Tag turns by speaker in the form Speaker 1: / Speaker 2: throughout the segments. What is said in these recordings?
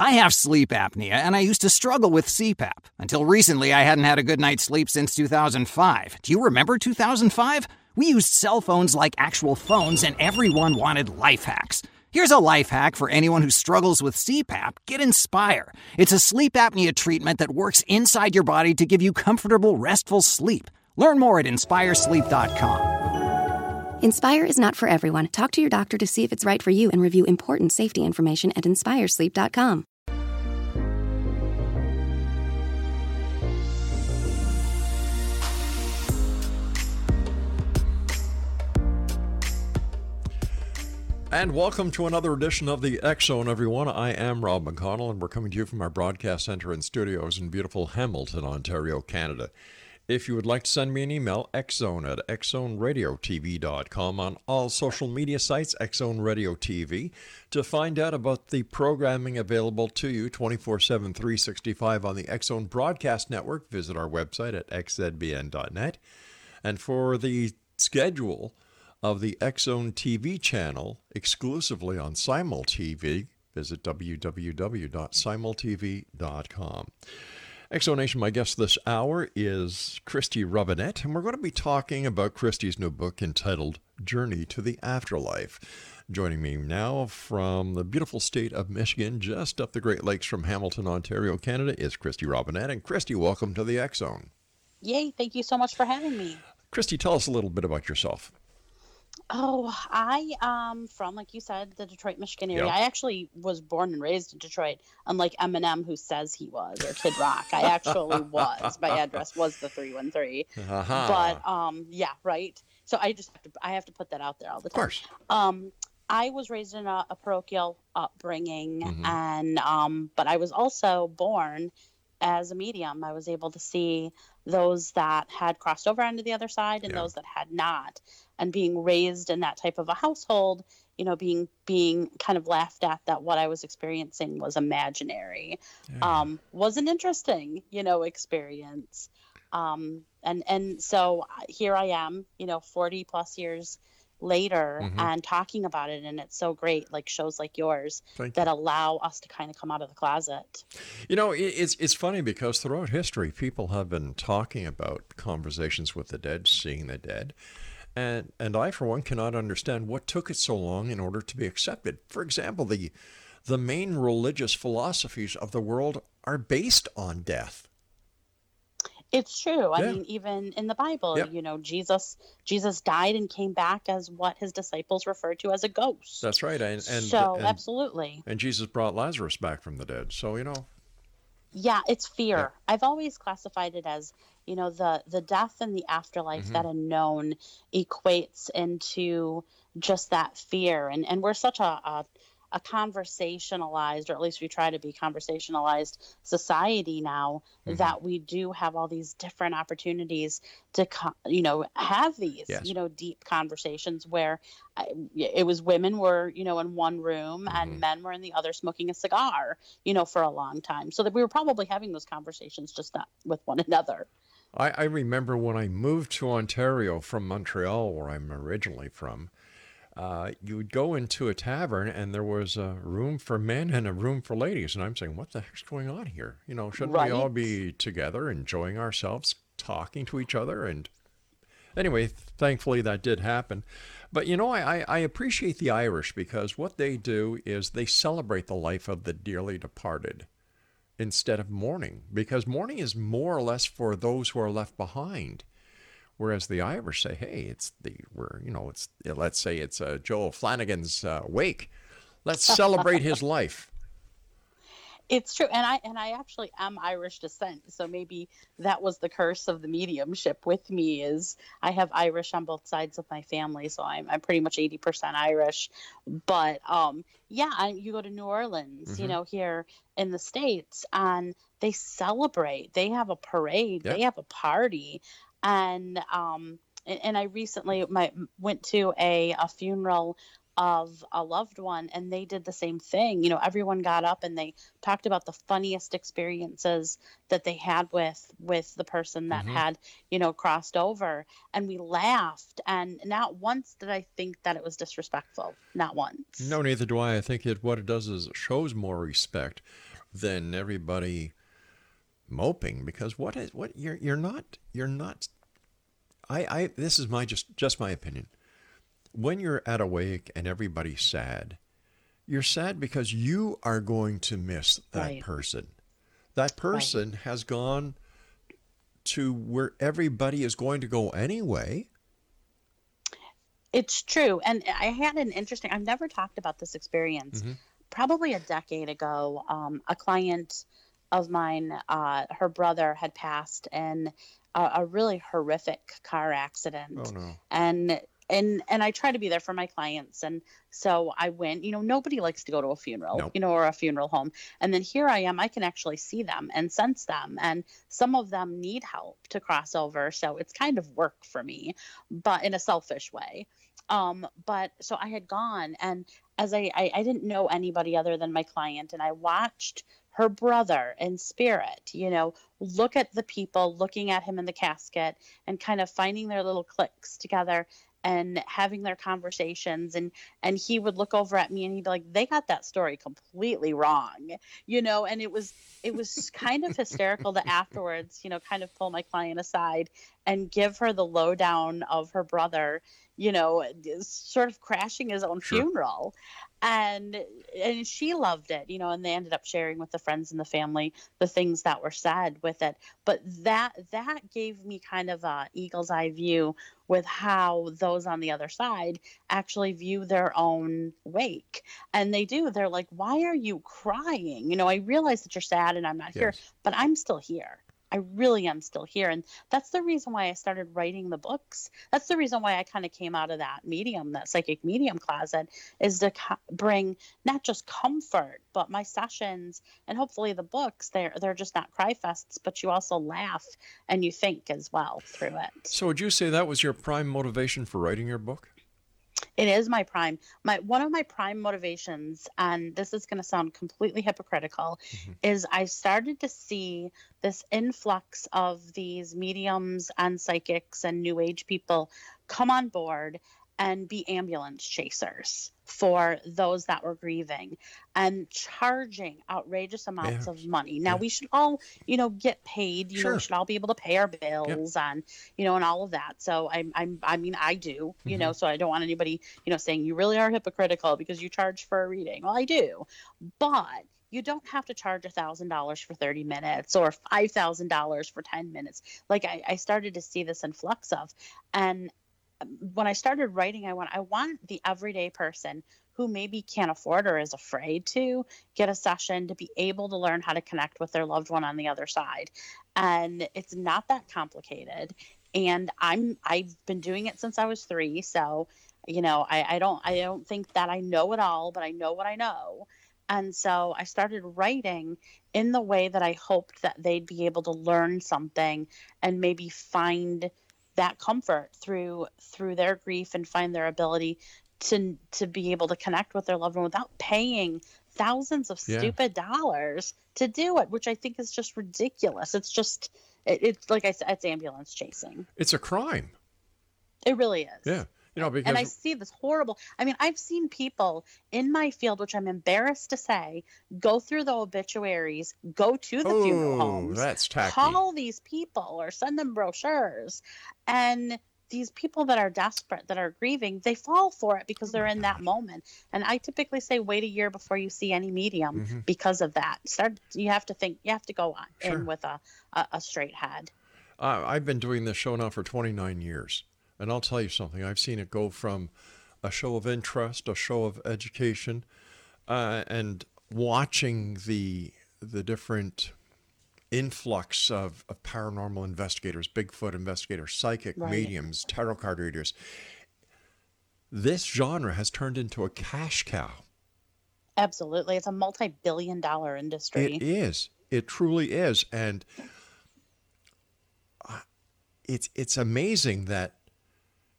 Speaker 1: I have sleep apnea, and I used to struggle with CPAP. Until recently, I hadn't had a good night's sleep since 2005. Do you remember 2005? We used cell phones like actual phones, and everyone wanted life hacks. Here's a life hack for anyone who struggles with CPAP. Get Inspire. It's a sleep apnea treatment that works inside your body to give you comfortable, restful sleep. Learn more at inspiresleep.com.
Speaker 2: Inspire is not for everyone. Talk to your doctor to see if it's right for you and review important safety information at inspiresleep.com.
Speaker 3: And welcome to another edition of the X Zone, everyone. I am Rob McConnell, and we're coming to you from our broadcast center and studios in beautiful Hamilton, Ontario, Canada. If you would like to send me an email, xzone at xzoneradiotv.com on all social media sites, Xzone Radio TV. To find out about the programming available to you 24 7, 365 on the Xzone Broadcast Network, visit our website at xzbn.net. And for the schedule, of the Xzone TV channel exclusively on Simul TV, visit www.simultv.com. Exonation, my guest this hour is Kristy Robinette, and we're going to be talking about Kristy's new book entitled Journey to the Afterlife. Joining me now from the beautiful state of Michigan, just up the Great Lakes from Hamilton, Ontario, Canada, is Kristy Robinette. And Kristy, welcome to the X Zone.
Speaker 4: Yay, thank you so much for having me.
Speaker 3: Kristy, tell us a little bit about yourself.
Speaker 4: Oh, I um from like you said, the Detroit, Michigan area. Yep. I actually was born and raised in Detroit, unlike Eminem who says he was or Kid Rock. I actually was. My address was the three one three. Uh-huh. But um yeah, right. So I just have to I have to put that out there all the time.
Speaker 3: Of course.
Speaker 4: Um I was raised in a, a parochial upbringing mm-hmm. and um but I was also born as a medium. I was able to see those that had crossed over onto the other side and yeah. those that had not and being raised in that type of a household you know being being kind of laughed at that what i was experiencing was imaginary yeah. um, was an interesting you know experience um, and and so here i am you know 40 plus years later mm-hmm. and talking about it and it's so great like shows like yours Thank that you. allow us to kind of come out of the closet
Speaker 3: you know it's it's funny because throughout history people have been talking about conversations with the dead seeing the dead and, and I, for one, cannot understand what took it so long in order to be accepted. For example, the, the main religious philosophies of the world are based on death.
Speaker 4: It's true. I yeah. mean, even in the Bible, yep. you know, Jesus Jesus died and came back as what his disciples referred to as a ghost.
Speaker 3: That's right. And, and
Speaker 4: so
Speaker 3: and,
Speaker 4: absolutely.
Speaker 3: And Jesus brought Lazarus back from the dead. So you know.
Speaker 4: Yeah, it's fear. Yeah. I've always classified it as you know the the death and the afterlife mm-hmm. that unknown equates into just that fear and and we're such a, a a conversationalized, or at least we try to be conversationalized society now mm-hmm. that we do have all these different opportunities to, you know, have these, yes. you know, deep conversations where I, it was women were, you know, in one room mm-hmm. and men were in the other smoking a cigar, you know, for a long time. So that we were probably having those conversations just not with one another.
Speaker 3: I, I remember when I moved to Ontario from Montreal, where I'm originally from, uh, you would go into a tavern and there was a room for men and a room for ladies. And I'm saying, what the heck's going on here? You know, shouldn't right. we all be together, enjoying ourselves, talking to each other? And anyway, thankfully that did happen. But you know, I, I appreciate the Irish because what they do is they celebrate the life of the dearly departed instead of mourning, because mourning is more or less for those who are left behind. Whereas the Irish say, "Hey, it's the we're you know it's let's say it's uh, Joe Flanagan's uh, wake, let's celebrate his life."
Speaker 4: It's true, and I and I actually am Irish descent, so maybe that was the curse of the mediumship with me. Is I have Irish on both sides of my family, so I'm I'm pretty much eighty percent Irish. But um, yeah, I, you go to New Orleans, mm-hmm. you know, here in the states, and they celebrate. They have a parade. Yep. They have a party, and um, and, I recently my, went to a, a funeral of a loved one and they did the same thing you know everyone got up and they talked about the funniest experiences that they had with with the person that
Speaker 3: Mhm.
Speaker 4: had you know crossed over and we laughed and not once did i think that it was disrespectful not once
Speaker 3: No, neither do I. I think that what it does is it shows more respect than everybody moping because what is what you're you're not you're not I I this is my just just my opinion. When you're at a wake and everybody's sad, you're sad because you are going to miss that
Speaker 4: Right.
Speaker 3: person. That person has gone to where everybody is going to go anyway.
Speaker 4: It's true. And I had an interesting, I've never talked about this experience.
Speaker 3: Mhm.
Speaker 4: Probably a decade ago, um, a client of mine, uh, her brother had passed in a, a really horrific car accident.
Speaker 3: Oh no.
Speaker 4: And and and I try to be there for my clients. And so I went you know nobody likes to go to a funeral you know or a funeral home. And then here I am I can actually see them and sense them. And some of them need help to cross over. So it's kind of work for me but in a selfish way. Um but so I had gone and as I I, I didn't know anybody other than my client. And I watched her brother in spirit you know look at the people looking at him in the casket and kind of finding their little clicks together and having their conversations and and he would look over at me and he'd be like they got that story completely wrong you know and it was it was kind of hysterical to afterwards you know kind of pull my client aside and give her the lowdown of her brother you know sort of crashing his own
Speaker 3: Sure.
Speaker 4: funeral. And and she loved it you know and they ended up sharing with the friends and the family the things that were said with it. But that that gave me kind of a eagle's eye view with how those on the other side actually view their own wake. And they do. They're like why are you crying? You know i realize that you're sad and i'm not here but i'm still here I really am still here. And that's the reason why I started writing the books. That's the reason why I kind of came out of that medium, that psychic medium closet, is to bring not just comfort, but my sessions and hopefully the books. They're they're just not cry fests, but you also laugh and you think as well through it.
Speaker 3: So would you say that was your prime motivation for writing your book?
Speaker 4: It is my prime. My one of my prime motivations, and this is going to sound completely hypocritical,
Speaker 3: Mhm.
Speaker 4: is I started to see this influx of these mediums and psychics and new age people come on board and be ambulance chasers for those that were grieving and charging outrageous amounts
Speaker 3: Yeah.
Speaker 4: of money. Now
Speaker 3: Yeah.
Speaker 4: we should all, you know, get paid. You know, we should all be able to pay our bills and you know, and all of that. So I'm, I'm, I mean, I do, you know, mm-hmm. so I don't want anybody, you know, saying you really are hypocritical because you charge for a reading. Well, I do, but you don't have to charge a thousand dollars for 30 minutes or five thousand dollars for 10 minutes. Like I, I started to see this influx of, and when I started writing, I want, I want the everyday person who maybe can't afford or is afraid to get a session to be able to learn how to connect with their loved one on the other side. And it's not that complicated. And I'm I've been doing it since I was three. So, you know, I, I don't I don't think that I know it all, but I know what I know. And so I started writing in the way that I hoped that they'd be able to learn something and maybe find that comfort through through their grief and find their ability to to be able to connect with their loved one without paying thousands of
Speaker 3: Yeah.
Speaker 4: stupid dollars to do it, which I think is just ridiculous. It's just it, it's like I said, it's ambulance chasing.
Speaker 3: It's a crime.
Speaker 4: It really is.
Speaker 3: Yeah. You know, because
Speaker 4: And I see this horrible. I mean, I've seen people in my field, which I'm embarrassed to say, go through the obituaries, go to the funeral
Speaker 3: oh,
Speaker 4: homes,
Speaker 3: that's tacky.
Speaker 4: call these people or send them brochures, and these people that are desperate, that are grieving, they fall for it because they're in that moment. And I typically say, wait a year before you see any medium
Speaker 3: Mhm.
Speaker 4: because of that. Start. You have to think. You have to go on
Speaker 3: Sure.
Speaker 4: in with a, a a straight head.
Speaker 3: Uh, I've been doing this show now for 29 years, and I'll tell you something. I've seen it go from a show of interest, a show of education, uh, and watching the the different influx of, of paranormal investigators, Bigfoot investigators, psychic
Speaker 4: Right.
Speaker 3: mediums, tarot card readers. This genre has turned into a cash cow.
Speaker 4: Absolutely, it's a multi-billion-dollar industry.
Speaker 3: It is. It truly is, and uh, it's it's amazing that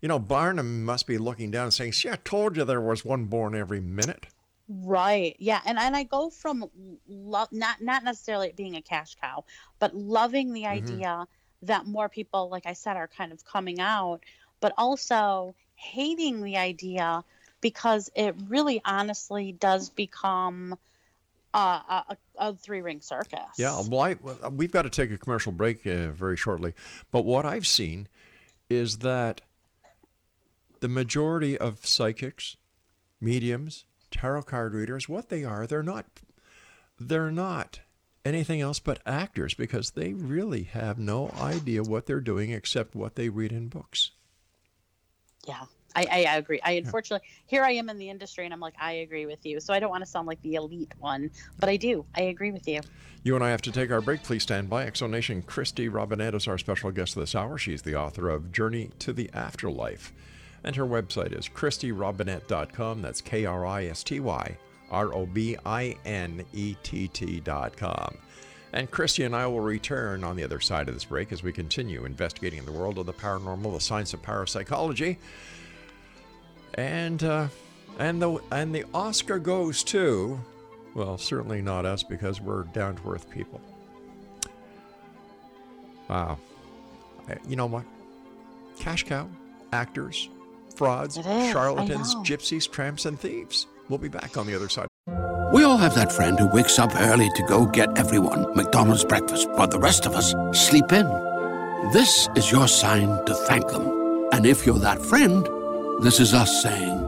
Speaker 3: You know, Barnum must be looking down and saying, "See, I told you there was one born every minute."
Speaker 4: Right. Yeah. And and I go from love not not necessarily being a cash cow, but loving the
Speaker 3: Mm-hmm.
Speaker 4: idea that more people, like I said, are kind of coming out, but also hating the idea because it really honestly does become a, a, a three ring circus.
Speaker 3: Yeah, well, I, we've got to take a commercial break uh, very shortly. But what I've seen is that the majority of psychics, mediums, tarot card readers, what they are, they're not, they're not anything else but actors because they really have no idea what they're doing except what they read in books.
Speaker 4: Yeah. I, I, agree. I unfortunately here I am in the industry and I'm like I agree with you. So I don't want to sound like the elite one, but I do. I agree with you.
Speaker 3: You and I have to take our break. Please stand by. Exonation Kristy Robinette is our special guest this hour. She's the author of Journey to the Afterlife. And her website is kristyrobinette.com. That's K R I S T Y R O B I N E T T.com. And Kristy and I will return on the other side of this break as we continue investigating the world of the paranormal, the science of parapsychology. And uh, and the and the Oscar goes to well, certainly not us because we're down to earth people. Wow. You know what? Cash cow, actors, frauds,
Speaker 4: It is,
Speaker 3: charlatans, gypsies, tramps, and thieves. We'll be back on the other side.
Speaker 5: We all have that friend who wakes up early to go get everyone McDonald's breakfast, while the rest of us sleep in. This is your sign to thank them. And if you're that friend, this is us saying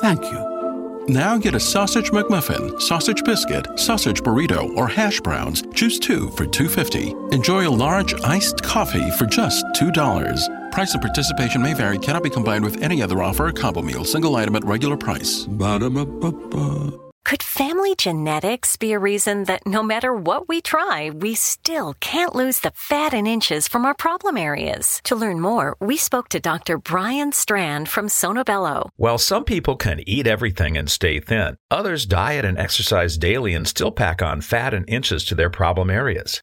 Speaker 5: thank you.
Speaker 6: Now get a sausage McMuffin, sausage biscuit, sausage burrito, or hash browns. Choose two for $2.50. Enjoy a large iced coffee for just $2. Price and participation may vary, cannot be combined with any other offer or combo meal, single item at regular price.
Speaker 5: Ba-da-ba-ba-ba.
Speaker 7: Could family genetics be a reason that no matter what we try, we still can't lose the fat and inches from our problem areas? To learn more, we spoke to Dr. Brian Strand from Sonobello.
Speaker 8: While some people can eat everything and stay thin, others diet and exercise daily and still pack on fat and inches to their problem areas.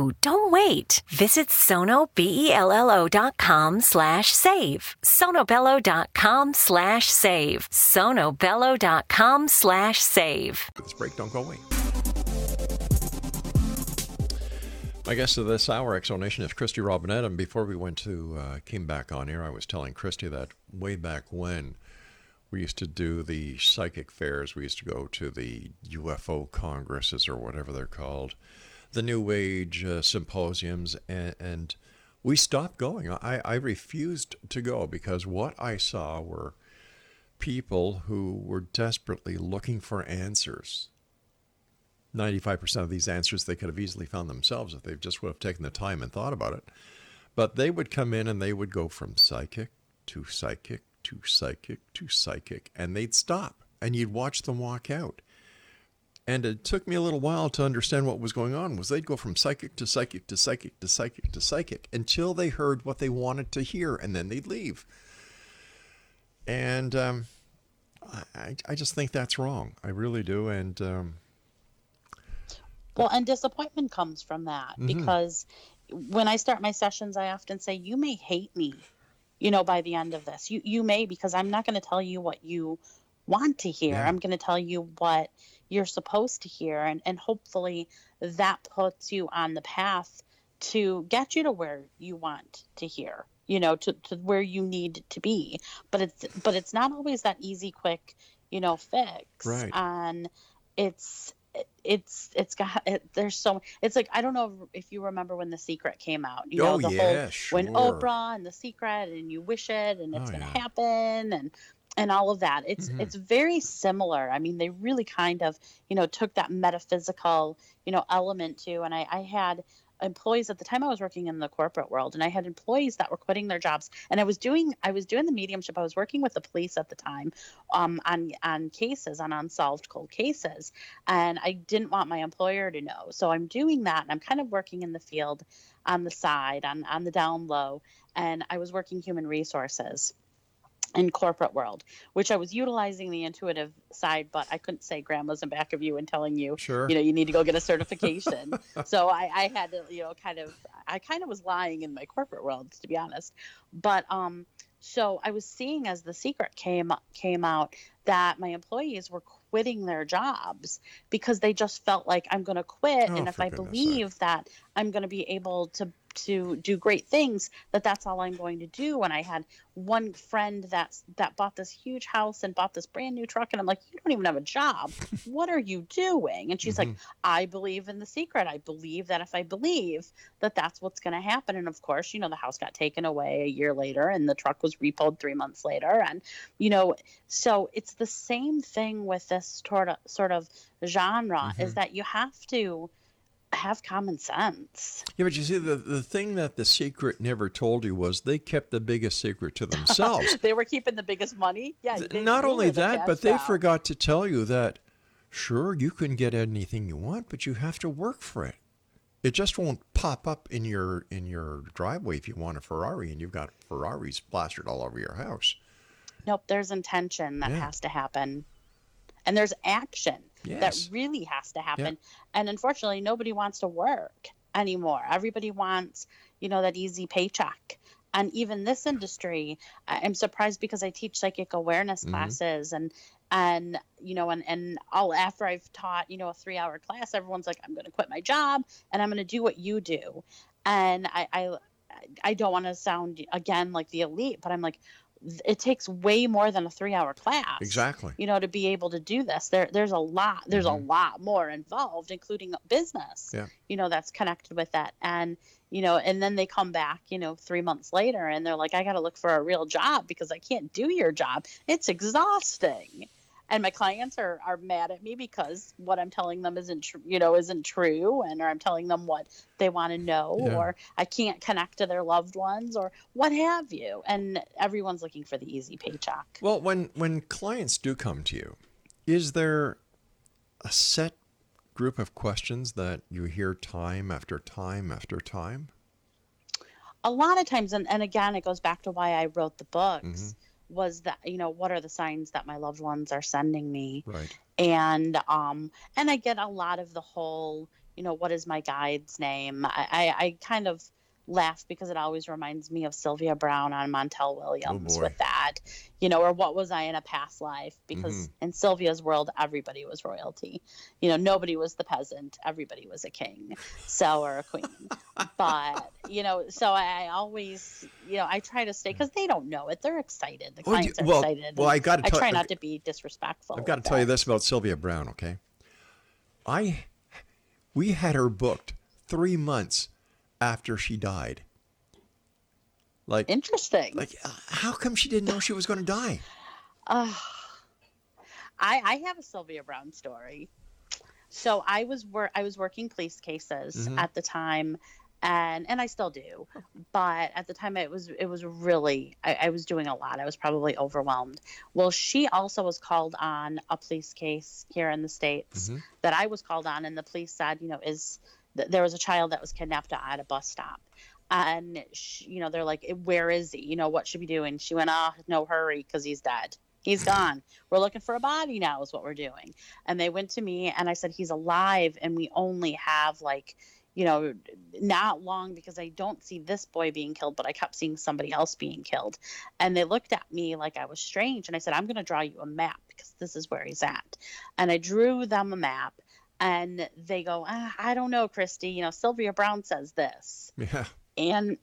Speaker 7: Don't wait. Visit sonobello.com slash save. sonobello.com slash save. sonobello.com slash save.
Speaker 3: This break, don't go away. My guest of this hour, Exonation, is Kristy Robinette. And before we went to uh, came back on here, I was telling Kristy that way back when we used to do the psychic fairs, we used to go to the UFO congresses or whatever they're called, the New Age uh, symposiums, and, and we stopped going. I, I refused to go because what I saw were people who were desperately looking for answers. 95% of these answers they could have easily found themselves if they just would have taken the time and thought about it. But they would come in and they would go from psychic to psychic to psychic to psychic, and they'd stop and you'd watch them walk out. And it took me a little while to understand what was going on was they'd go from psychic to psychic to psychic to psychic to psychic until they heard what they wanted to hear and then they'd leave. And um, I, I just think that's wrong. I really do. And um,
Speaker 4: Well, and disappointment comes from that because when I start my sessions, I often say, "You may hate me, you know, by the end of this. You you may because I'm not going to tell you what you want to hear.
Speaker 3: Yeah.
Speaker 4: I'm going to tell you what you're supposed to hear, and and hopefully that puts you on the path to get you to where you want to hear." You know, to, to where you need to be, but it's but it's not always that easy, quick, you know, fix.
Speaker 3: Right.
Speaker 4: And it's it's it's got it, there's so it's like I don't know if you remember when The Secret came out. You know
Speaker 3: Oh,
Speaker 4: the
Speaker 3: yeah,
Speaker 4: whole when. Oprah and The Secret and you wish it and it's
Speaker 3: Oh,
Speaker 4: gonna
Speaker 3: yeah.
Speaker 4: happen and and all of that. It's
Speaker 3: Mhm.
Speaker 4: it's very similar. I mean, they really kind of you know took that metaphysical you know element to. And I I had employees at the time I was working in the corporate world and I had employees that were quitting their jobs and I was doing I was doing the mediumship I was working with the police at the time um, on on cases on unsolved cold cases and I didn't want my employer to know so I'm doing that and I'm kind of working in the field on the side on on the down low and I was working human resources in corporate world, which I was utilizing the intuitive side, but I couldn't say grandma's in back of you and telling you,
Speaker 3: Sure.
Speaker 4: you know, you need to go get a certification. so I, I had to, you know, kind of, I kind of was lying in my corporate world, to be honest. But um, so I was seeing as the secret came came out that my employees were quitting their jobs because they just felt like I'm going to quit,
Speaker 3: Oh,
Speaker 4: and if I
Speaker 3: goodness sake.
Speaker 4: believe that I'm going to be able to to do great things that that's all i'm going to do. And i had one friend that's that bought this huge house and bought this brand new truck and i'm like you don't even have a job. What are you doing? And she's like mm-hmm. i believe in the secret. I believe that if i believe that that's what's going to happen. And of course you know the house got taken away a year later and the truck was repoed three months later and you know so it's the same thing with this sort of sort of genre is mm-hmm. that you have to have common sense
Speaker 3: Yeah, but you see, the, the thing that the secret never told you was they kept the biggest secret to themselves.
Speaker 4: they were keeping the biggest money. Yeah. They-
Speaker 3: Not
Speaker 4: they
Speaker 3: only that, but they
Speaker 4: cow.
Speaker 3: forgot to tell you that, sure, you can get anything you want, but you have to work for it. It just won't pop up in your in your driveway if you want a Ferrari and you've got Ferraris plastered all over your house.
Speaker 4: Nope. There's intention that
Speaker 3: Yeah.
Speaker 4: has to happen, and there's action
Speaker 3: Yes.
Speaker 4: that really has to happen. And unfortunately, nobody wants to work anymore. Everybody wants, you know, that easy paycheck. And even this industry, I'm surprised because I teach psychic awareness
Speaker 3: Mm-hmm.
Speaker 4: classes and and you know and and all after I've taught you know a three hour class, everyone's like, I'm going to quit my job and I'm going to do what you do. And I I, I don't want to sound again like the elite, but I'm like, it takes way more than a three hour class
Speaker 3: Exactly.
Speaker 4: you know to be able to do this. There there's a lot there's a mm-hmm. lot more involved including business
Speaker 3: Yeah.
Speaker 4: you know that's connected with that. And you know and then they come back you know 3 months later and they're like I got to look for a real job because I can't do your job. It's exhausting and my clients are, are mad at me because what I'm telling them isn't tr- you know isn't true and or I'm telling them what they want to know
Speaker 3: Yeah.
Speaker 4: or I can't connect to their loved ones or what have you and everyone's looking for the easy paycheck
Speaker 3: Well, when when clients do come to you, is there a set group of questions that you hear time after time after time?
Speaker 4: a lot of times and, and again it goes back to why i wrote the books
Speaker 3: Mm-hmm.
Speaker 4: Was that you know what are the signs that my loved ones are sending me
Speaker 3: Right.
Speaker 4: and um and i get a lot of the whole you know what is my guide's name i i, I kind of laugh because it always reminds me of sylvia browne on montel williams
Speaker 3: boy.
Speaker 4: with that you know or what was i in a past life? Because
Speaker 3: Mm-hmm.
Speaker 4: in sylvia's world everybody was royalty. You know nobody was the peasant everybody was a king so or a queen. But you know so i, always you know i try to stay because they don't know it. They're excited. The
Speaker 3: Well,
Speaker 4: clients are
Speaker 3: well-
Speaker 4: excited.
Speaker 3: well, I gotta
Speaker 4: i try not to be disrespectful
Speaker 3: I've got to tell you this about Sylvia Browne, okay? I we had her booked 3 months after she died. Like
Speaker 4: interesting
Speaker 3: like uh, how come she didn't know she was going to die?
Speaker 4: I, I have a Sylvia Browne story. So I was wor- I was working police cases at the time, and and I still do, but at the time it was it was really I, I was doing a lot. I was probably overwhelmed. Well, she also was called on a police case here in the states that I was called on, and the police said, you know, is there was a child that was kidnapped at a bus stop. And she, you know they're like, where is he? You know what should we do? And she went, oh, no hurry, because he's dead. He's gone. We're looking for a body now, is what we're doing. And they went to me and I said, He's alive. And we only have like, you know, not long because I don't see this boy being killed, but I kept seeing somebody else being killed. And they looked at me like I was strange. And I said, I'm going to draw you a map because this is where he's at. And I drew them a map. And they go, ah, I don't know, Kristy. You know, Sylvia Browne says this.
Speaker 3: Yeah.
Speaker 4: And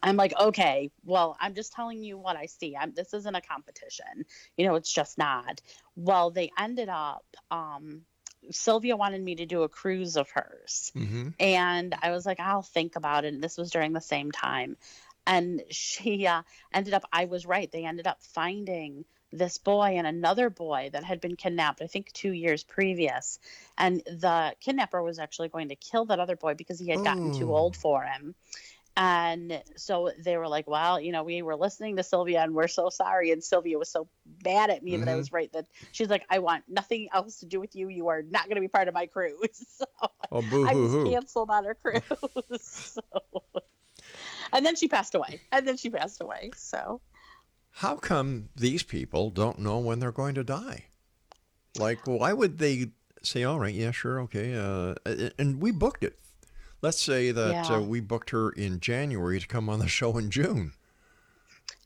Speaker 4: I'm like, okay, well, I'm just telling you what I see. I'm, this isn't a competition. You know, it's just not. Well, they ended up, um, Sylvia wanted me to do a cruise of hers.
Speaker 3: Mm-hmm.
Speaker 4: And I was like, I'll think about it. And this was during the same time. And she uh, ended up, I was right. They ended up finding this boy and another boy that had been kidnapped, I think two years previous. And the kidnapper was actually going to kill that other boy because he had gotten too
Speaker 3: Oh.
Speaker 4: old for him. And so they were like, well, you know, we were listening to Sylvia and we're so sorry. And Sylvia was so mad at me that I was right that she's like, I want nothing else to do with you. You are not going to be part of my crew. So
Speaker 3: Oh,
Speaker 4: I was canceled on her crew. so, and then she passed away. And then she passed away. So
Speaker 3: How come these people don't know when they're going to die? Like, why would they say, all right, yeah, sure, okay. Uh, and we booked it. Let's say that
Speaker 4: Yeah.
Speaker 3: uh, we booked her in January to come on the show in June.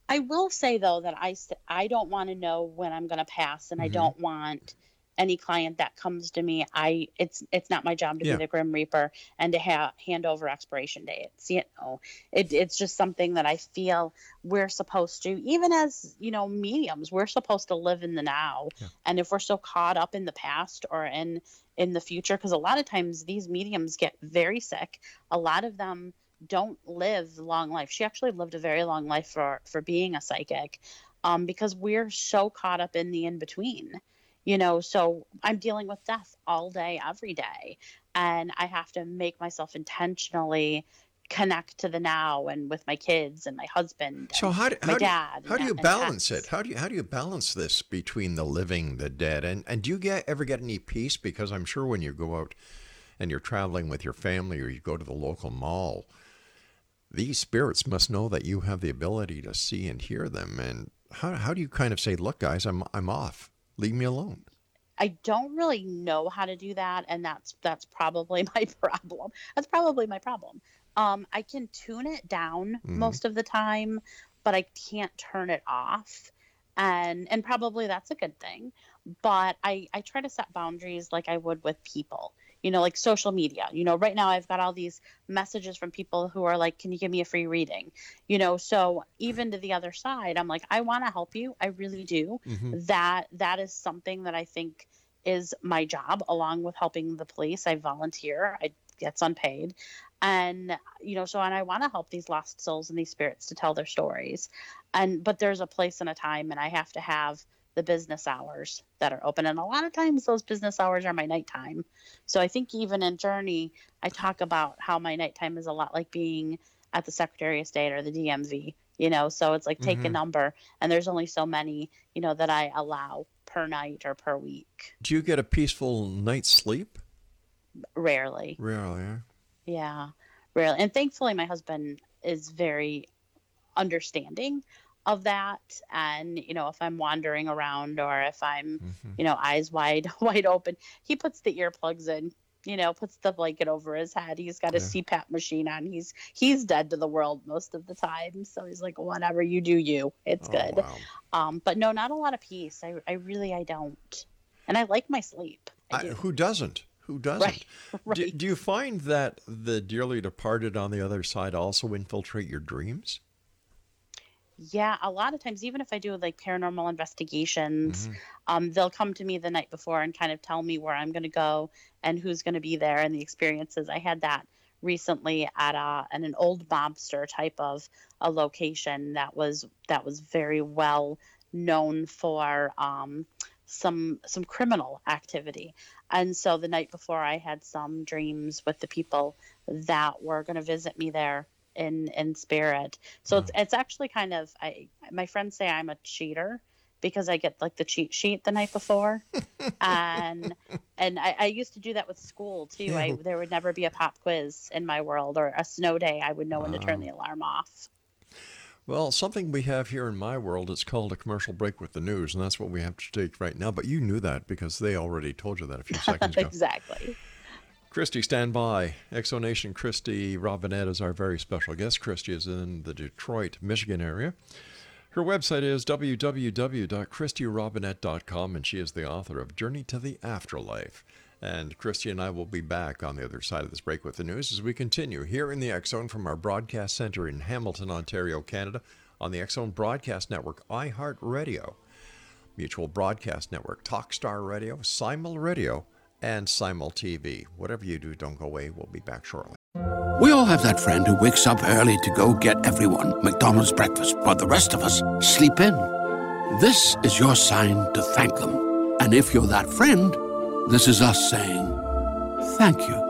Speaker 4: I will say though that I I don't want to know when I'm going to pass, and I
Speaker 3: Mhm.
Speaker 4: don't want any client that comes to me. I it's it's not my job to
Speaker 3: Yeah.
Speaker 4: be the grim reaper and to have hand over expiration dates. You know, it, it's just something that I feel we're supposed to, even as you know, mediums, we're supposed to live in the now.
Speaker 3: Yeah.
Speaker 4: And if we're so caught up in the past or in in the future, because a lot of times these mediums get very sick. A lot of them don't live long life. She actually lived a very long life for for being a psychic, um, because we're so caught up in the in between, you know. So I'm dealing with death all day, every day, and I have to make myself intentionally connect to the now and with my kids and my husband.
Speaker 3: So
Speaker 4: and
Speaker 3: how do,
Speaker 4: my
Speaker 3: how do,
Speaker 4: dad.
Speaker 3: how do you
Speaker 4: and
Speaker 3: balance
Speaker 4: pets.
Speaker 3: it? How do you how do you balance this between the living, the dead, and and do you get ever get any peace? Because I'm sure when you go out and you're traveling with your family or you go to the local mall, these spirits must know that you have the ability to see and hear them. And how how do you kind of say, look, guys, I'm I'm off. Leave me alone.
Speaker 4: I don't really know how to do that, and that's that's probably my problem. That's probably my problem. Um, I can tune it down
Speaker 3: Mhm.
Speaker 4: most of the time, but I can't turn it off, and and probably that's a good thing. But I I try to set boundaries like I would with people. You know, like social media. You know, right now I've got all these messages from people who are like, "Can you give me a free reading?" You know, so even to the other side, I'm like, I want to help you. I really do
Speaker 3: Mhm.
Speaker 4: that that is something that I think is my job along with helping the police. I volunteer. I gets unpaid. And you know, so and I want to help these lost souls and these spirits to tell their stories. And but there's a place and a time and I have to have the business hours that are open and a lot of times those business hours are my nighttime. So I think even in Journey I talk about how my nighttime is a lot like being at the Secretary of State or the DMV, you know, so it's like take a
Speaker 3: Mhm.
Speaker 4: number and there's only so many, you know, that I allow per night or per week.
Speaker 3: Do you get a peaceful night's sleep?
Speaker 4: Rarely.
Speaker 3: Rarely. eh?
Speaker 4: Yeah, rarely. And thankfully, my husband is very understanding of that. And you know, if I'm wandering around or if I'm,
Speaker 3: Mhm.
Speaker 4: you know, eyes wide wide open, he puts the earplugs in. You know, puts the blanket over his head. He's got a CPAP machine on. He's he's dead to the world most of the time. So he's like, whatever you do, you. It's
Speaker 3: Oh,
Speaker 4: good.
Speaker 3: wow.
Speaker 4: Um, but no, not a lot of peace. I I really I don't. And I like my sleep. I
Speaker 3: who doesn't? Who doesn't?
Speaker 4: Right.
Speaker 3: Do, do you find that the dearly departed on the other side also infiltrate your dreams?
Speaker 4: Yeah, a lot of times, even if I do like paranormal investigations,
Speaker 3: Mhm.
Speaker 4: um, they'll come to me the night before and kind of tell me where I'm going to go and who's going to be there and the experiences. I had that recently at a at an old mobster type of a location that was that was very well known for um, some some criminal activity. And so the night before, I had some dreams with the people that were going to visit me there in in spirit. So it's mm. it's actually kind of I my friends say I'm a cheater because I get like the cheat sheet the night before, and and I, I used to do that with school too. I there would never be a pop quiz in my world or a snow day. I would know when to turn the alarm off.
Speaker 3: Well, something we have here in my world it's called a commercial break with the news, and that's what we have to take right now. But you knew that because they already told you that a few seconds ago.
Speaker 4: exactly.
Speaker 3: Kristy, stand by. Exonation Kristy Robinette is our very special guest. Kristy is in the Detroit, Michigan area. Her website is www.kristyrobinette.com, and she is the author of Journey to the Afterlife. And Kristy and I will be back on the other side of this break with the news as we continue here in the Zone from our broadcast center in Hamilton, Ontario, Canada, on the Zone Broadcast Network, iHeartRadio, Mutual Broadcast Network, Talkstar Radio, Simul Radio, and Simul TV. Whatever you do, don't go away. We'll be back shortly.
Speaker 5: We all have that friend who wakes up early to go get everyone McDonald's breakfast, while the rest of us sleep in. This is your sign to thank them. And if you're that friend, this is us saying thank you.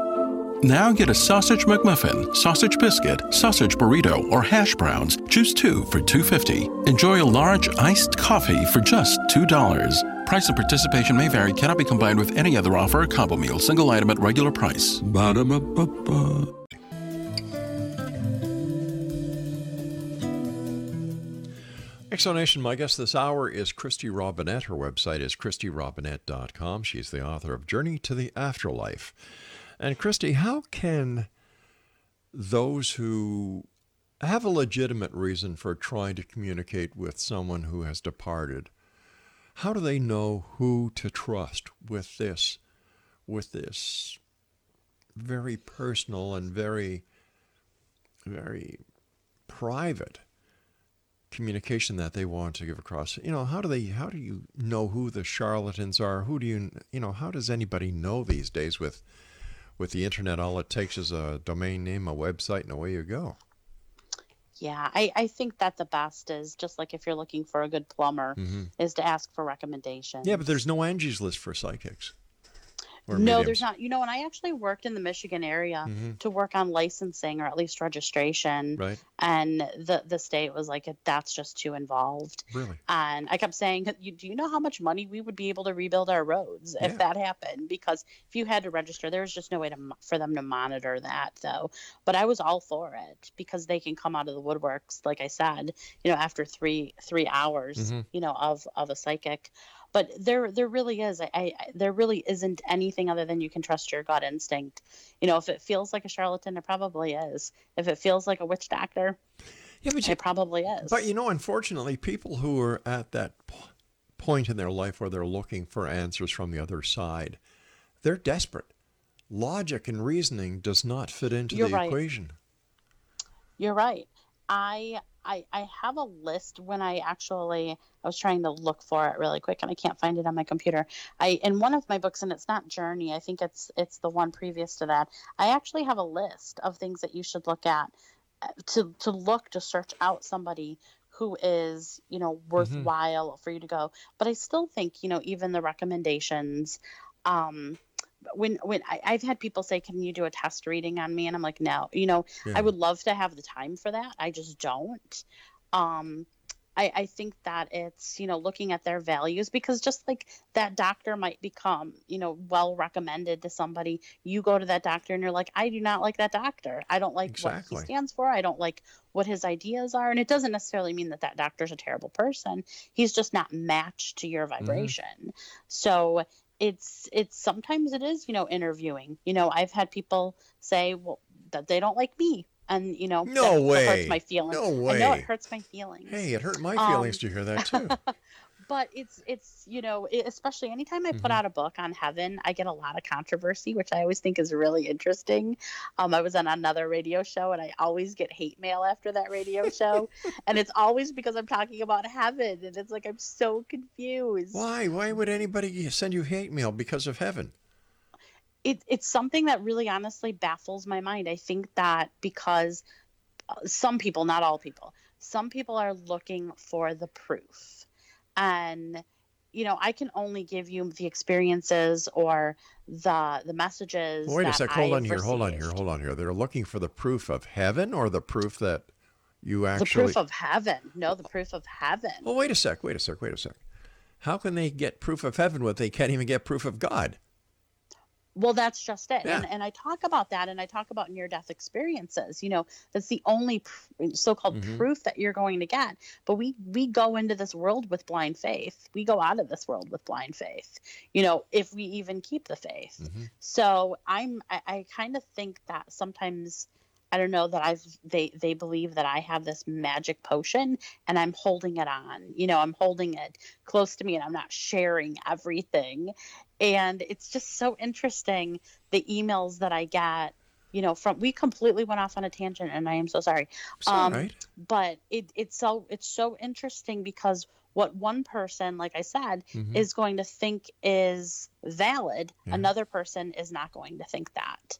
Speaker 6: Now get a sausage McMuffin, sausage biscuit, sausage burrito, or hash browns. Choose two for $2.50. Enjoy a large iced coffee for just $2. Price and participation may vary, cannot be combined with any other offer or combo meal, single item at regular price.
Speaker 5: Ba-da-ba-ba-ba.
Speaker 3: Explanation, my guest this hour is Kristy Robinette. Her website is kristyrobinette.com. She's the author of Journey to the Afterlife. And Kristy, how can those who have a legitimate reason for trying to communicate with someone who has departed, how do they know who to trust with this, with this very personal and very, very private communication that they want to give across? You know how do they how do you know who the charlatans are? Who do you you know how does anybody know these days with with the internet all it takes is a domain name a website and away you go
Speaker 4: Yeah, I, I think that the best is just like if you're looking for a good plumber, is to ask for recommendations.
Speaker 3: Mm-hmm. yeah but there's no angie's list for psychics
Speaker 4: no,
Speaker 3: mediums.
Speaker 4: there's not. You know, and I actually worked in the Michigan area
Speaker 3: Mhm.
Speaker 4: to work on licensing or at least registration,
Speaker 3: right
Speaker 4: and the the state was like, that's just too involved.
Speaker 3: really
Speaker 4: And I kept saying, you, do you know how much money we would be able to rebuild our roads if
Speaker 3: Yeah.
Speaker 4: that happened? Because if you had to register, there was just no way to for them to monitor that, though. But I was all for it because they can come out of the woodworks, like I said, you know, after three three hours,
Speaker 3: Mhm.
Speaker 4: you know, of of a psychic. But there there really is. I, I there really isn't anything other than you can trust your gut instinct. You know, if it feels like a charlatan, it probably is. If it feels like a witch doctor,
Speaker 3: yeah but you,
Speaker 4: it probably is.
Speaker 3: but you know unfortunately people who are at that point in their life where they're looking for answers from the other side they're desperate logic and reasoning does not fit into
Speaker 4: You're
Speaker 3: the
Speaker 4: right.
Speaker 3: equation
Speaker 4: You're right. I I I have a list when I actually I was trying to look for it really quick and I can't find it on my computer. I in one of my books and it's not Journey. I think it's it's the one previous to that. I actually have a list of things that you should look at uh, to to look to search out somebody who is, you know, worthwhile for you to go. But I still think, you know, even the recommendations um when when I, I've had people say, "Can you do a test reading on me?" and I'm like, "No." You know,
Speaker 3: Yeah.
Speaker 4: I would love to have the time for that. I just don't. Um, I, I think that it's you know looking at their values because just like that doctor might become you know well recommended to somebody, you go to that doctor and you're like, I do not like that doctor. I don't like what
Speaker 3: Exactly.
Speaker 4: he stands for. I don't like what his ideas are, and it doesn't necessarily mean that that doctor's a terrible person. He's just not matched to your vibration. So it's it's sometimes it is you know interviewing you know i've had people say well that they don't like me and you know
Speaker 3: No way.
Speaker 4: hurts my feelings
Speaker 3: No
Speaker 4: i know
Speaker 3: way.
Speaker 4: it hurts my feelings
Speaker 3: Hey, it hurt my
Speaker 4: Um,
Speaker 3: feelings to hear that too.
Speaker 4: but it's it's you know especially anytime i put
Speaker 3: Mhm.
Speaker 4: out a book on heaven i get a lot of controversy which i always think is really interesting um, i was on another radio show and i always get hate mail after that radio show and it's always because i'm talking about heaven and it's like i'm so confused
Speaker 3: Why? Why would anybody send you hate mail because of heaven?
Speaker 4: it, it's something that really honestly baffles my mind. I think that because uh, some people, not all people, some people are looking for the proof. And you know, I can only give you the experiences or the the messages.
Speaker 3: Wait a sec. Hold on here. Hold on here. Hold on here. They're looking for the proof of heaven or the proof that you actually The
Speaker 4: proof of heaven. No, the proof of heaven.
Speaker 3: Well, wait a sec. Wait a sec. Wait a sec. How can they get proof of heaven when they can't even get proof of God?
Speaker 4: Well, that's just it.
Speaker 3: Yeah.
Speaker 4: And, and I talk about that and I talk about near death experiences. You know, that's the only pr- so called
Speaker 3: Mhm.
Speaker 4: proof that you're going to get. But we, we go into this world with blind faith. We go out of this world with blind faith, you know, if we even keep the faith.
Speaker 3: Mhm.
Speaker 4: So I'm, I, I kind of think that sometimes I don't know that I've they they believe that I have this magic potion and I'm holding it on. You know, I'm holding it close to me and I'm not sharing everything. And it's just so interesting the emails that I get you know from we completely went off on a tangent and i am so sorry
Speaker 3: um, right.
Speaker 4: but it, it's so it's so interesting because what one person like i said mm-hmm. is going to think is valid yeah. another person is not going to think that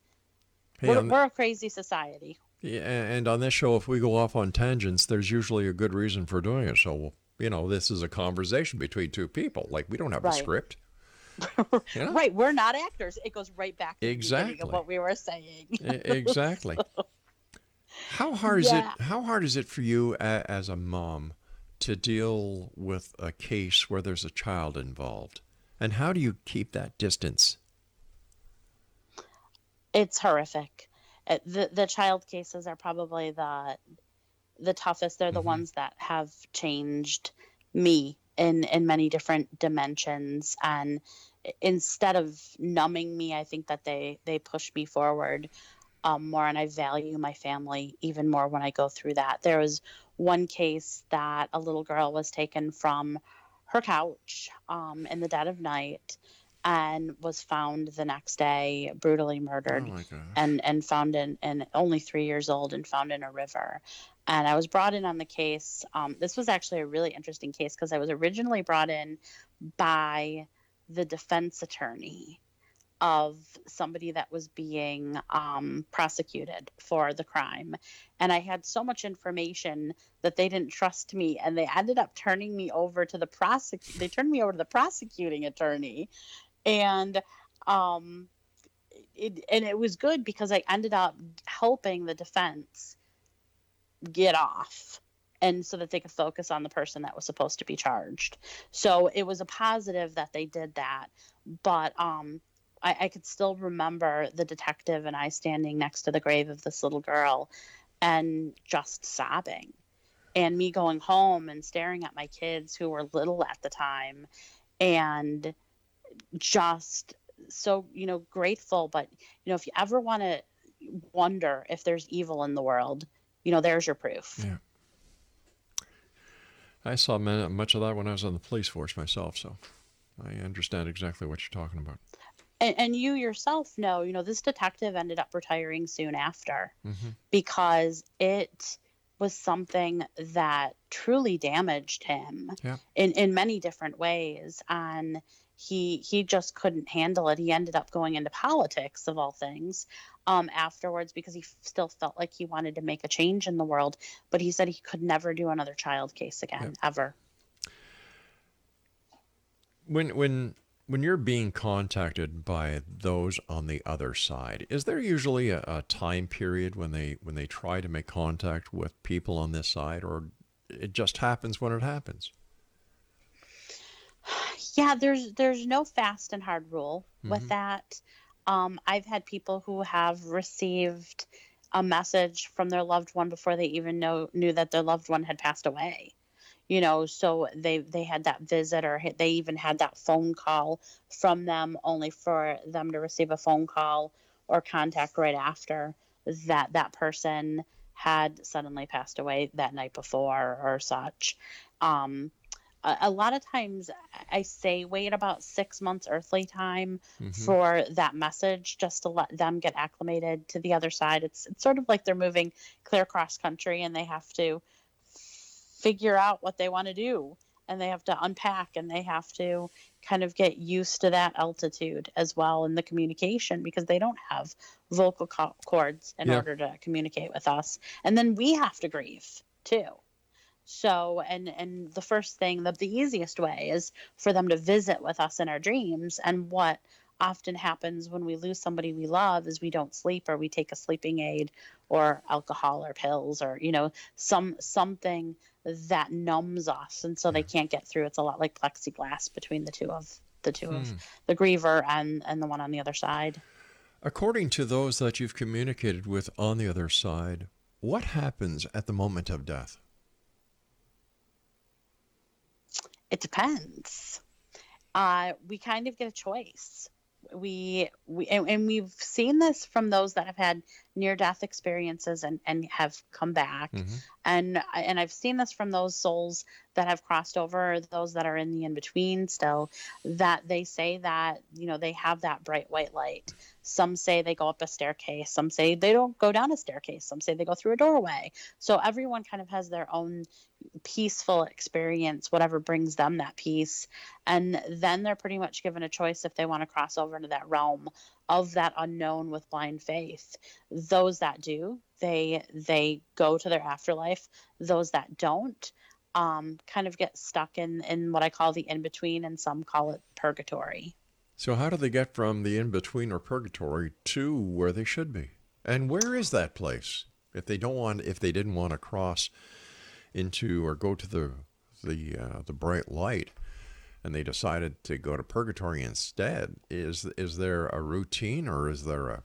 Speaker 4: Hey, we're, we're a crazy society.
Speaker 3: Yeah, and on this show, if we go off on tangents, there's usually a good reason for doing it. So, you know, this is a conversation between two people. Like we don't have right. a script.
Speaker 4: You know? right, we're not actors. It goes right back to exactly of what we were saying.
Speaker 3: exactly. How hard is yeah. it? How hard is it for you as a mom to deal with a case where there's a child involved, and how do you keep that distance?
Speaker 4: It's horrific. It, uh, the the child cases are probably the the toughest. They're the mm-hmm. ones that have changed me in in many different dimensions and instead of numbing me i think that they they push me forward um, more and i value my family even more when i go through that there was one case that a little girl was taken from her couch um, in the dead of night and was found the next day brutally murdered
Speaker 3: oh
Speaker 4: and and found in and only three years old and found in a river and i was brought in on the case um, this was actually a really interesting case because i was originally brought in by the defense attorney of somebody that was being um, prosecuted for the crime. And I had so much information that they didn't trust me, and they ended up turning me over to the prosec. They turned me over to the prosecuting attorney, and um, it and it was good because I ended up helping the defense get off and so that they could focus on the person that was supposed to be charged. So it was a positive that they did that, but um, I, I could still remember the detective and I standing next to the grave of this little girl and just sobbing. And me going home and staring at my kids who were little at the time and just so you know grateful. But you know if you ever want to wonder if there's evil in the world you know there's your proof.
Speaker 3: Yeah. I saw much of that when i was on the police force myself so i understand exactly what you're talking about.
Speaker 4: And, and you yourself know you know this detective ended up retiring soon after mm-hmm. because it was something that truly damaged him
Speaker 3: yeah.
Speaker 4: in, in many different ways. And he he just couldn't handle it. He ended up going into politics of all things um, afterwards because he still felt like he wanted to make a change in the world. But he said he could never do another child case again yeah. ever.
Speaker 3: When when when you're being contacted by those on the other side, is there usually a, a time period when they when they try to make contact with people on this side, or it just happens when it happens?
Speaker 4: Yeah, there's there's no fast and hard rule mm-hmm. with that. Um, I've had people who have received a message from their loved one before they even know knew that their loved one had passed away. You know, so they they had that visit or they even had that phone call from them, only for them to receive a phone call or contact right after that that person had suddenly passed away that night before or such. Um, a, lot of times I say wait about six months earthly time mm-hmm. for that message just to let them get acclimated to the other side. It's it's sort of like they're moving clear cross country and they have to figure out what they want to do and they have to unpack and they have to kind of get used to that altitude as well in the communication because they don't have vocal cords in yeah. order to communicate with us and then we have to grieve too so, and and the first thing, the, the easiest way is for them to visit with us in our dreams. And what often happens when we lose somebody we love is we don't sleep or we take a sleeping aid or alcohol or pills or you know some something that numbs us and so they can't get through it's a lot like plexiglass between the two of the two hmm. of the griever and and the one on the other side
Speaker 3: according to those that you've communicated with on the other side what happens at the moment of death
Speaker 4: it depends. Uh, we kind of get a choice. we we and, and we've seen this from those that have had near death experiences and and have come back.
Speaker 3: Mhm.
Speaker 4: and and I've seen this from those souls that have crossed over those that are in the in between still that they say that you know they have that bright white light. Some say they go up a staircase. Some say they don't go down a staircase. Some say they go through a doorway. So everyone kind of has their own peaceful experience whatever brings them that peace. And then they're pretty much given a choice if they want to cross over into that realm of that unknown with blind faith those that do they they go to their afterlife those that don't um, kind of get stuck in in what i call the in between and some call it purgatory
Speaker 3: So how do they get from the in between or purgatory to where they should be? And where is that place? If they don't want, if they didn't want to cross into or go to the the uh, the bright light, and they decided to go to purgatory instead, is is there a routine or is there a,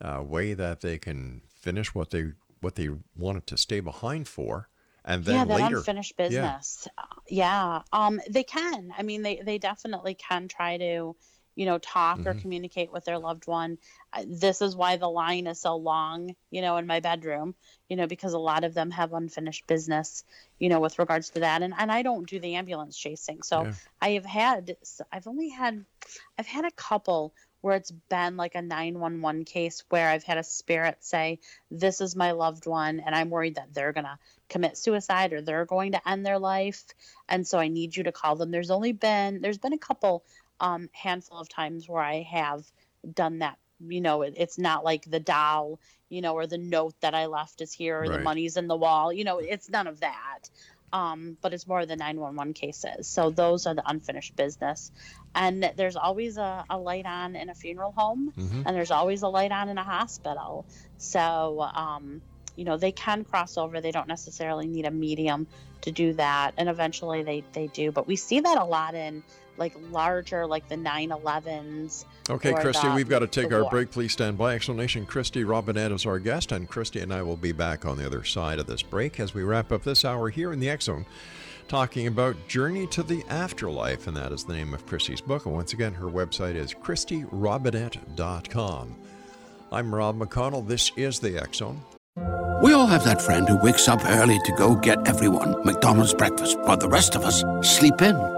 Speaker 3: a way that they can finish what they what they wanted to stay behind for, and then
Speaker 4: yeah that
Speaker 3: later?
Speaker 4: unfinished business. Uh, yeah um they can. I mean they they definitely can try to you know talk or
Speaker 3: Mhm.
Speaker 4: communicate with their loved one this is why the line is so long you know in my bedroom you know because a lot of them have unfinished business you know with regards to that and and i don't do the ambulance chasing so
Speaker 3: Yeah.
Speaker 4: i have had i've only had i've had a couple where it's been like a 911 case where I've had a spirit say, This is my loved one, and I'm worried that they're going to commit suicide or they're going to end their life. And so I need you to call them. There's only been, there's been a couple um, handful of times where I have done that. You know, it, it's not like the doll, you know, or the note that I left is here, or the money's in the wall. You know, it's none of that. Um, but it's more the 911 cases. So those are the unfinished business. And there's always a, a light on in a funeral home,
Speaker 3: Mhm.
Speaker 4: and there's always a light on in a hospital. So, um, you know, they can cross over. They don't necessarily need a medium to do that. And eventually they, they do. But we see that a lot in like larger, like the 911s.
Speaker 3: Okay, Kristy,
Speaker 4: the-
Speaker 3: we've got to take our
Speaker 4: war.
Speaker 3: break. Please stand by. Explanation Kristy Robinette is our guest, and Kristy and I will be back on the other side of this break as we wrap up this hour here in the X Zone, talking about Journey to the Afterlife, and that is the name of Kristy's book. And once again, her website is KristyRobinette.com. I'm Rob McConnell. This is the X Zone.
Speaker 5: We all have that friend who wakes up early to go get everyone McDonald's breakfast, while the rest of us sleep in.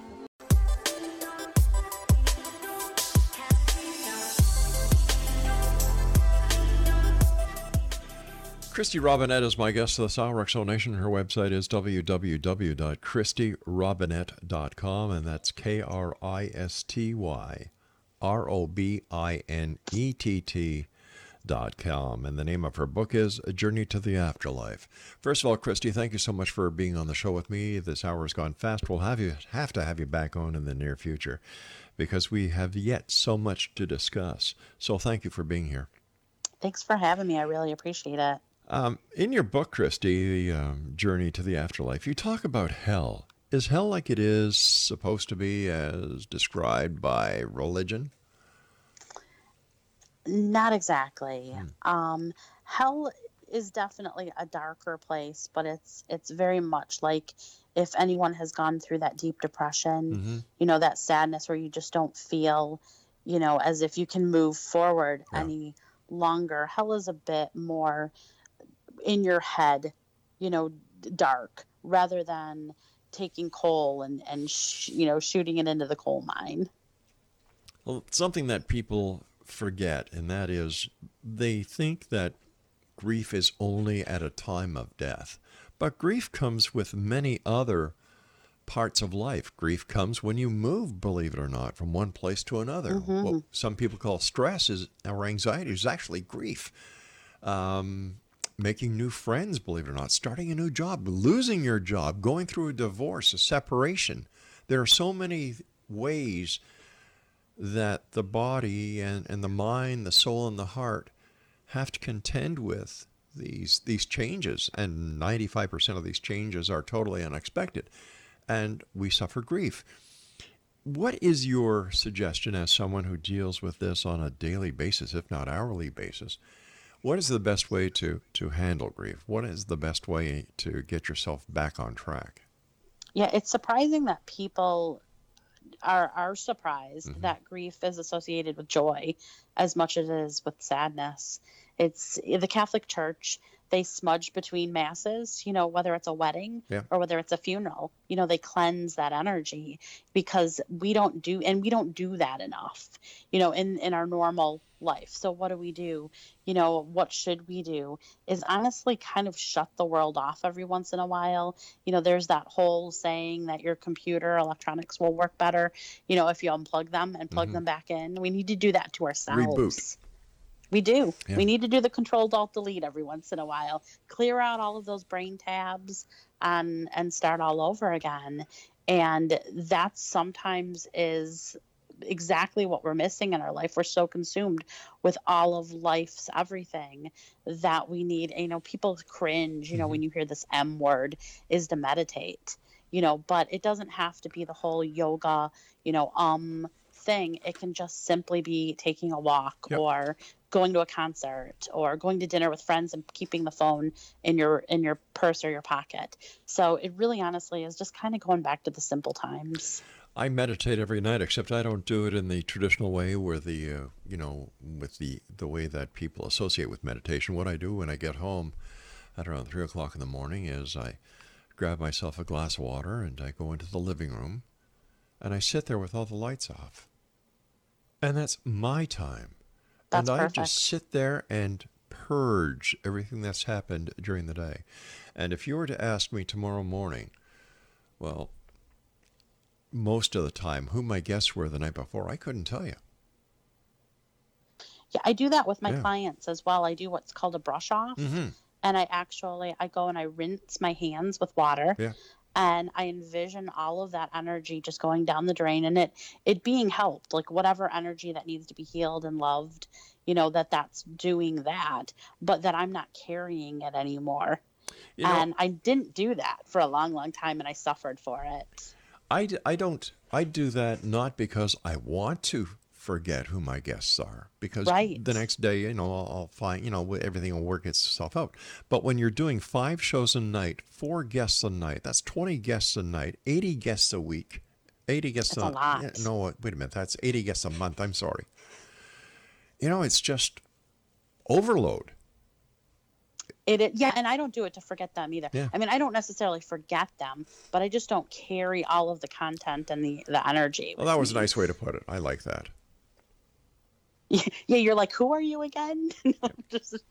Speaker 3: Kristy Robinette is my guest this the X Zone Nation. Her website is www.kristyrobinette.com, and that's K R I S T Y R O B I N E T T dot com. And the name of her book is A Journey to the Afterlife. First of all, Kristy, thank you so much for being on the show with me. This hour has gone fast. We'll have you have to have you back on in the near future because we have yet so much to discuss. So thank you for being here.
Speaker 4: Thanks for having me. I really appreciate it.
Speaker 3: Um, in your book, Kristy, the um, Journey to the Afterlife, you talk about hell. Is hell like it is supposed to be as described by religion?
Speaker 4: Not exactly. Um, hell is definitely a darker place, but it's it's very much like if anyone has gone through that deep depression,
Speaker 3: Mhm.
Speaker 4: you know, that sadness where you just don't feel, you know, as if you can move forward
Speaker 3: Yeah.
Speaker 4: any longer. Hell is a bit more in your head, you know, dark rather than taking coal and and sh- you know shooting it into the coal mine.
Speaker 3: Well, something that people forget, and that is they think that grief is only at a time of death. But grief comes with many other parts of life. Grief comes when you move, believe it or not, from one place to another. What some people call stress is or anxiety is actually grief. Um, making new friends, believe it or not, starting a new job, losing your job, going through a divorce, a separation. There are so many ways that the body and, and the mind, the soul, and the heart have to contend with these these changes, and 95% of these changes are totally unexpected, and we suffer grief. What is your suggestion as someone who deals with this on a daily basis, if not hourly basis? What is the best way to to handle grief? What is the best way to get yourself back on track?
Speaker 4: Yeah, it's surprising that people are are surprised
Speaker 3: Mhm.
Speaker 4: that grief is associated with joy as much as it is with sadness. It's the Catholic Church, they smudge between masses, you know, whether it's a wedding
Speaker 3: Yeah.
Speaker 4: or whether it's a funeral. You know, they cleanse that energy because we don't do and we don't do that enough, you know, in in our normal life. So what do we do? You know, what should we do? Is honestly kind of shut the world off every once in a while. You know, there's that whole saying that your computer electronics will work better, you know, if you unplug them and plug
Speaker 3: Mhm.
Speaker 4: them back in. We need to do that to ourselves.
Speaker 3: Reboot.
Speaker 4: We do.
Speaker 3: Yeah.
Speaker 4: We need to do the control alt delete every once in a while. Clear out all of those brain tabs and and start all over again. And that sometimes is exactly what we're missing in our life. We're so consumed with all of life's everything that we need, you know, people cringe, you know, when you hear this M word is to meditate, you know, but it doesn't have to be the whole yoga, you know, um thing. It can just simply be taking a walk
Speaker 3: Yep.
Speaker 4: or going to a concert or going to dinner with friends and keeping the phone in your in your purse or your pocket. So it really honestly is just kind of going back to the simple times.
Speaker 3: I meditate every night, except I don't do it in the traditional way, where the uh, you know with the the way that people associate with meditation. What I do when I get home at around three o'clock in the morning is I grab myself a glass of water and I go into the living room, and I sit there with all the lights off, and that's my time,
Speaker 4: That's
Speaker 3: and I
Speaker 4: perfect.
Speaker 3: just sit there and purge everything that's happened during the day. And if you were to ask me tomorrow morning, well, most of the time who my guests were the night before, I couldn't tell you.
Speaker 4: Yeah, I do that with my
Speaker 3: Yeah.
Speaker 4: clients as well. I do what's called a brush off.
Speaker 3: Mm-hmm.
Speaker 4: and I actually I go and I rinse my hands with water.
Speaker 3: Yeah.
Speaker 4: And I envision all of that energy just going down the drain and it it being helped, like whatever energy that needs to be healed and loved, you know, that that's doing that, but that I'm not carrying it anymore.
Speaker 3: You know,
Speaker 4: and I didn't do that for a long, long time and I suffered for it.
Speaker 3: I, I don't I do that not because I want to forget who my guests are because
Speaker 4: Right.
Speaker 3: the next day you know I'll, I'll find you know everything will work itself out but when you're doing five shows a night four guests a night that's 20 guests a night 80 guests a week 80 guests
Speaker 4: That's a lot.
Speaker 3: no wait a minute that's 80 guests a month I'm sorry you know it's just overload
Speaker 4: It, it yeah, and I don't do it to forget them either.
Speaker 3: Yeah.
Speaker 4: I mean, I don't necessarily forget them, but I just don't carry all of the content and the the energy.
Speaker 3: well that was a nice way to put it I like that
Speaker 4: Yeah, you're like, who are you again? Just-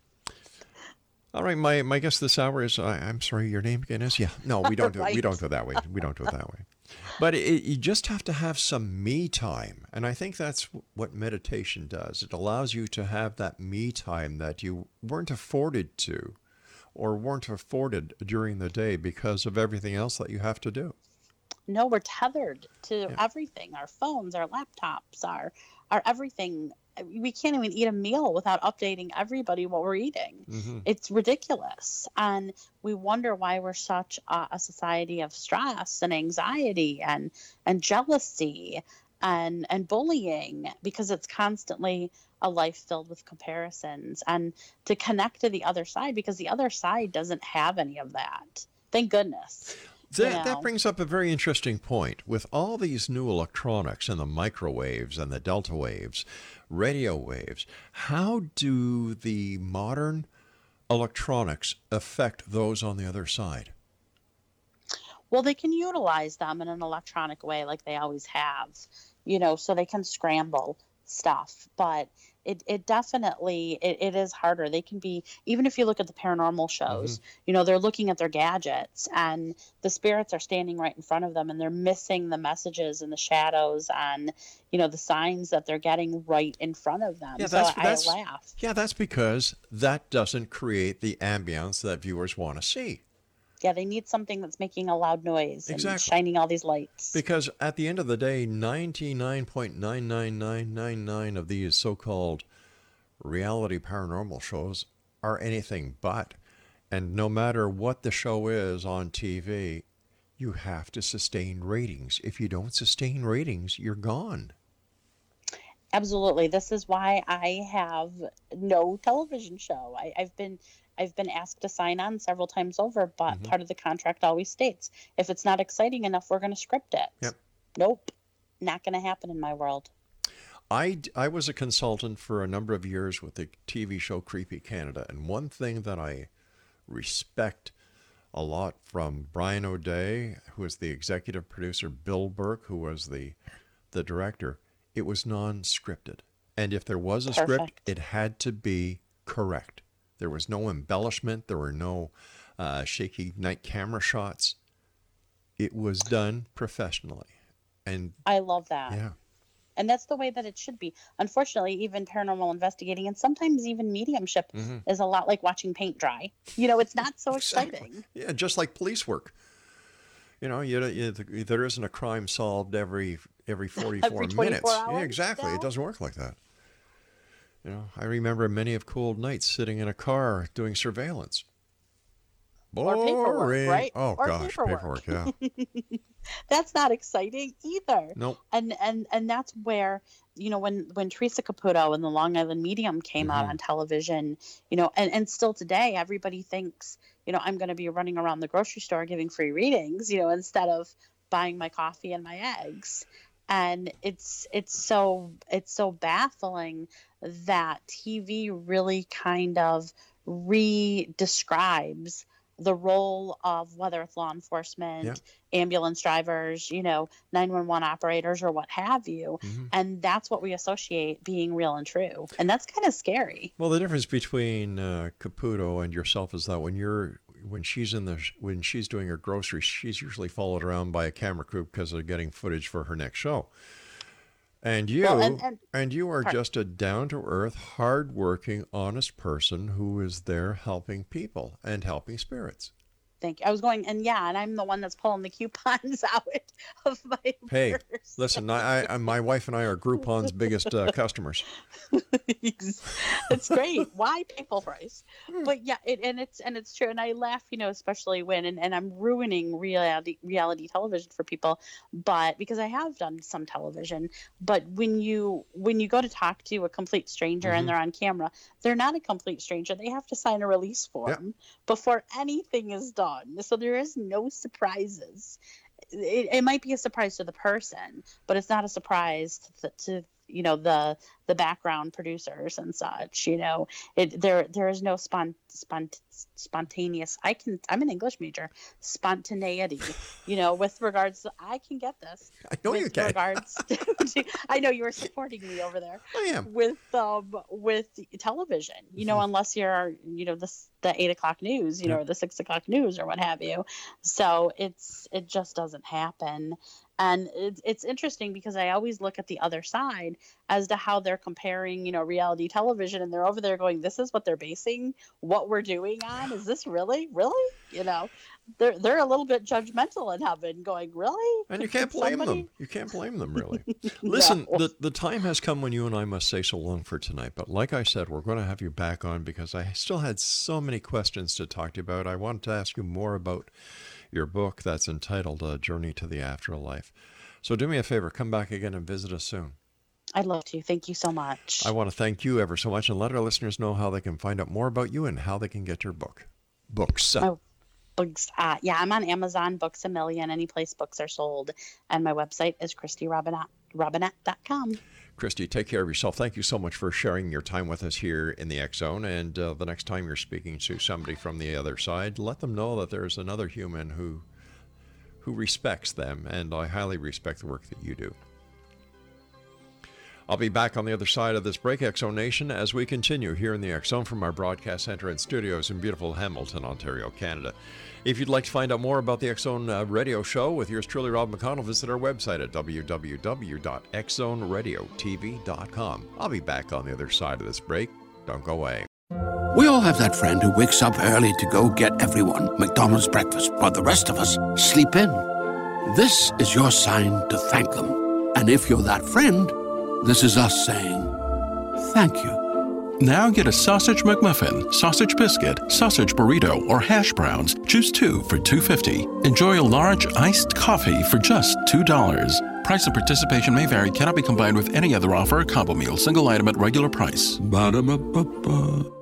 Speaker 3: All right, my, my guest this hour is I, I'm sorry, your name again is yeah. No, we don't do it. We don't do it that way. We don't do it that way. But it, you just have to have some me time, and I think that's what meditation does. It allows you to have that me time that you weren't afforded to, or weren't afforded during the day because of everything else that you have to do.
Speaker 4: no, we're tethered to everything. Our phones, our laptops, our our everything. We can't even eat a meal without updating everybody what we're eating.
Speaker 3: Mhm.
Speaker 4: It's ridiculous, and we wonder why we're such a, a society of stress and anxiety and and jealousy and and bullying because it's constantly a life filled with comparisons and to connect to the other side because the other side doesn't have any of that. Thank goodness.
Speaker 3: That, that brings up a very interesting point. With all these new electronics and the microwaves and the delta waves, radio waves, how do the modern electronics affect those on the other side?
Speaker 4: Well, they can utilize them in an electronic way like they always have, you know, so they can scramble stuff. But it, it definitely it, it is harder. They can be even if you look at the paranormal shows, mm-hmm. you know, they're looking at their gadgets and the spirits are standing right in front of them and they're missing the messages and the shadows and you know the signs that they're getting right in front of them.
Speaker 3: Yeah,
Speaker 4: so
Speaker 3: that's-
Speaker 4: I
Speaker 3: that's-
Speaker 4: laugh.
Speaker 3: Yeah, that's because that doesn't create the ambience that viewers want to see.
Speaker 4: Yeah, they need something that's making a loud noise and
Speaker 3: Exactly.
Speaker 4: shining all these lights.
Speaker 3: Because at the end of the day, 99.99999 of these so called reality paranormal shows are anything but. And no matter what the show is on TV, you have to sustain ratings. If you don't sustain ratings, you're gone.
Speaker 4: Absolutely. This is why I have no television show. I, I've been I've been asked to sign on several times over, but
Speaker 3: Mhm.
Speaker 4: part of the contract always states if it's not exciting enough, we're going to script it.
Speaker 3: Yep.
Speaker 4: Nope. Not going to happen in my world.
Speaker 3: I, I was a consultant for a number of years with the TV show Creepy Canada, and one thing that I respect a lot from Brian O'Day, who was the executive producer, Bill Burke, who was the the director, it was non-scripted. And if there was a script, it had to be correct. There was no embellishment. There were no uh, shaky night camera shots. It was done professionally, and
Speaker 4: I love that.
Speaker 3: yeah.
Speaker 4: And that's the way that it should be. Unfortunately, even paranormal investigating and sometimes even mediumship
Speaker 3: Mhm.
Speaker 4: is a lot like watching paint dry. You know, it's not so
Speaker 3: Exactly.
Speaker 4: exciting.
Speaker 3: Yeah, just like police work. You know, you, you, there isn't a crime solved every every 44
Speaker 4: 24
Speaker 3: minutes. Yeah, exactly. It doesn't work like that. You know, I remember many of cold nights sitting in a car doing surveillance.
Speaker 4: Or paperwork,
Speaker 3: Boring.
Speaker 4: right?
Speaker 3: Oh
Speaker 4: Or
Speaker 3: gosh,
Speaker 4: paperwork.
Speaker 3: yeah.
Speaker 4: That's not exciting either.
Speaker 3: nope.
Speaker 4: and and and that's where you know when when Teresa Caputo and the Long Island Medium came out
Speaker 3: Mhm.
Speaker 4: on television, you know, and and still today everybody thinks you know I'm going to be running around the grocery store giving free readings, you know, instead of buying my coffee and my eggs. And it's it's so it's so baffling that TV really kind of re-describes the role of whether it's law enforcement,
Speaker 3: Yeah.
Speaker 4: ambulance drivers, you know, 911 operators or what have you.
Speaker 3: Mhm.
Speaker 4: And that's what we associate being real and true. And that's kind of scary.
Speaker 3: Well, the difference between uh, Caputo and yourself is that when you're when she's in the when she's doing her groceries, she's usually followed around by a camera crew because they're getting footage for her next show. And you
Speaker 4: Well, and-
Speaker 3: and,
Speaker 4: and-
Speaker 3: you are
Speaker 4: Pardon.
Speaker 3: just a down to earth, hard working, honest person who is there helping people and helping spirits.
Speaker 4: Thank you. I was going, and yeah, and I'm the one that's pulling the coupons out of my
Speaker 3: Hey,
Speaker 4: purse.
Speaker 3: listen, I, I my wife and I are Groupon's biggest uh, customers.
Speaker 4: it's great. Why pay full price? But yeah, it, and it's and it's true. And I laugh, you know, especially when and, and I'm ruining reality reality television for people, but because I have done some television. But when you when you go to talk to a complete stranger
Speaker 3: Mhm.
Speaker 4: and they're on camera, they're not a complete stranger. They have to sign a release form before anything is done. So there is no surprises. It, it might be a surprise to the person, but it's not a surprise to, to you know the the background producers and such. You know, it there there is no spont, spont spontaneous. I can I'm an English major. Spontaneity. You know, with regards to I can get this.
Speaker 3: I know
Speaker 4: with
Speaker 3: you can.
Speaker 4: regards to, I know you were supporting me over there
Speaker 3: I am.
Speaker 4: with um with television you know
Speaker 3: Mhm.
Speaker 4: unless you're you know the the eight o'clock news you know or the six o'clock news or what have you so it's it just doesn't happen and it's, it's interesting because i always look at the other side as to how they're comparing you know reality television and they're over there going this is what they're basing what we're doing on is this really really you know they're they're a little bit judgmental in heaven going really
Speaker 3: And you can't blame
Speaker 4: somebody-"
Speaker 3: them. You can't blame them, really. Listen,
Speaker 4: No.
Speaker 3: the, the time has come when you and I must say so long for tonight. But like I said, we're going to have you back on because I still had so many questions to talk to you about. I wanted to ask you more about your book that's entitled A Journey to the Afterlife. So do me a favor, come back again and visit us soon.
Speaker 4: I'd love to thank you so much
Speaker 3: I want to thank you ever so much and let our listeners know how they can find out more about you and how they can get your book. Books.
Speaker 4: Oh. books uh, yeah i'm on amazon books a million any place books are sold and my website is kristyrobinette.com
Speaker 3: Kristy, take care of yourself. Thank you so much for sharing your time with us here in the X Zone. And uh, the next time you're speaking to somebody from the other side, let them know that there's another human who who respects them, and I highly respect the work that you do. I'll be back on the other side of this break, Zone Nation, as we continue here in the X Zone from our broadcast center and studios in beautiful Hamilton, Ontario, Canada. If you'd like to find out more about the X Zone uh, radio show with yours truly, Rob McConnell, visit our website at www.xzoneradiotv.com. I'll be back on the other side of this break. Don't go away.
Speaker 5: We all have that friend who wakes up early to go get everyone McDonald's breakfast, while the rest of us sleep in. This is your sign to thank them. And if you're that friend, this is us saying thank you.
Speaker 6: Now get a sausage McMuffin, sausage biscuit, sausage burrito, or hash browns. Choose two for $2.50. Enjoy a large iced coffee for just $2. Price and participation may vary, cannot be combined with any other offer or combo meal, single item at regular price.
Speaker 5: Ba-da-ba-ba-ba.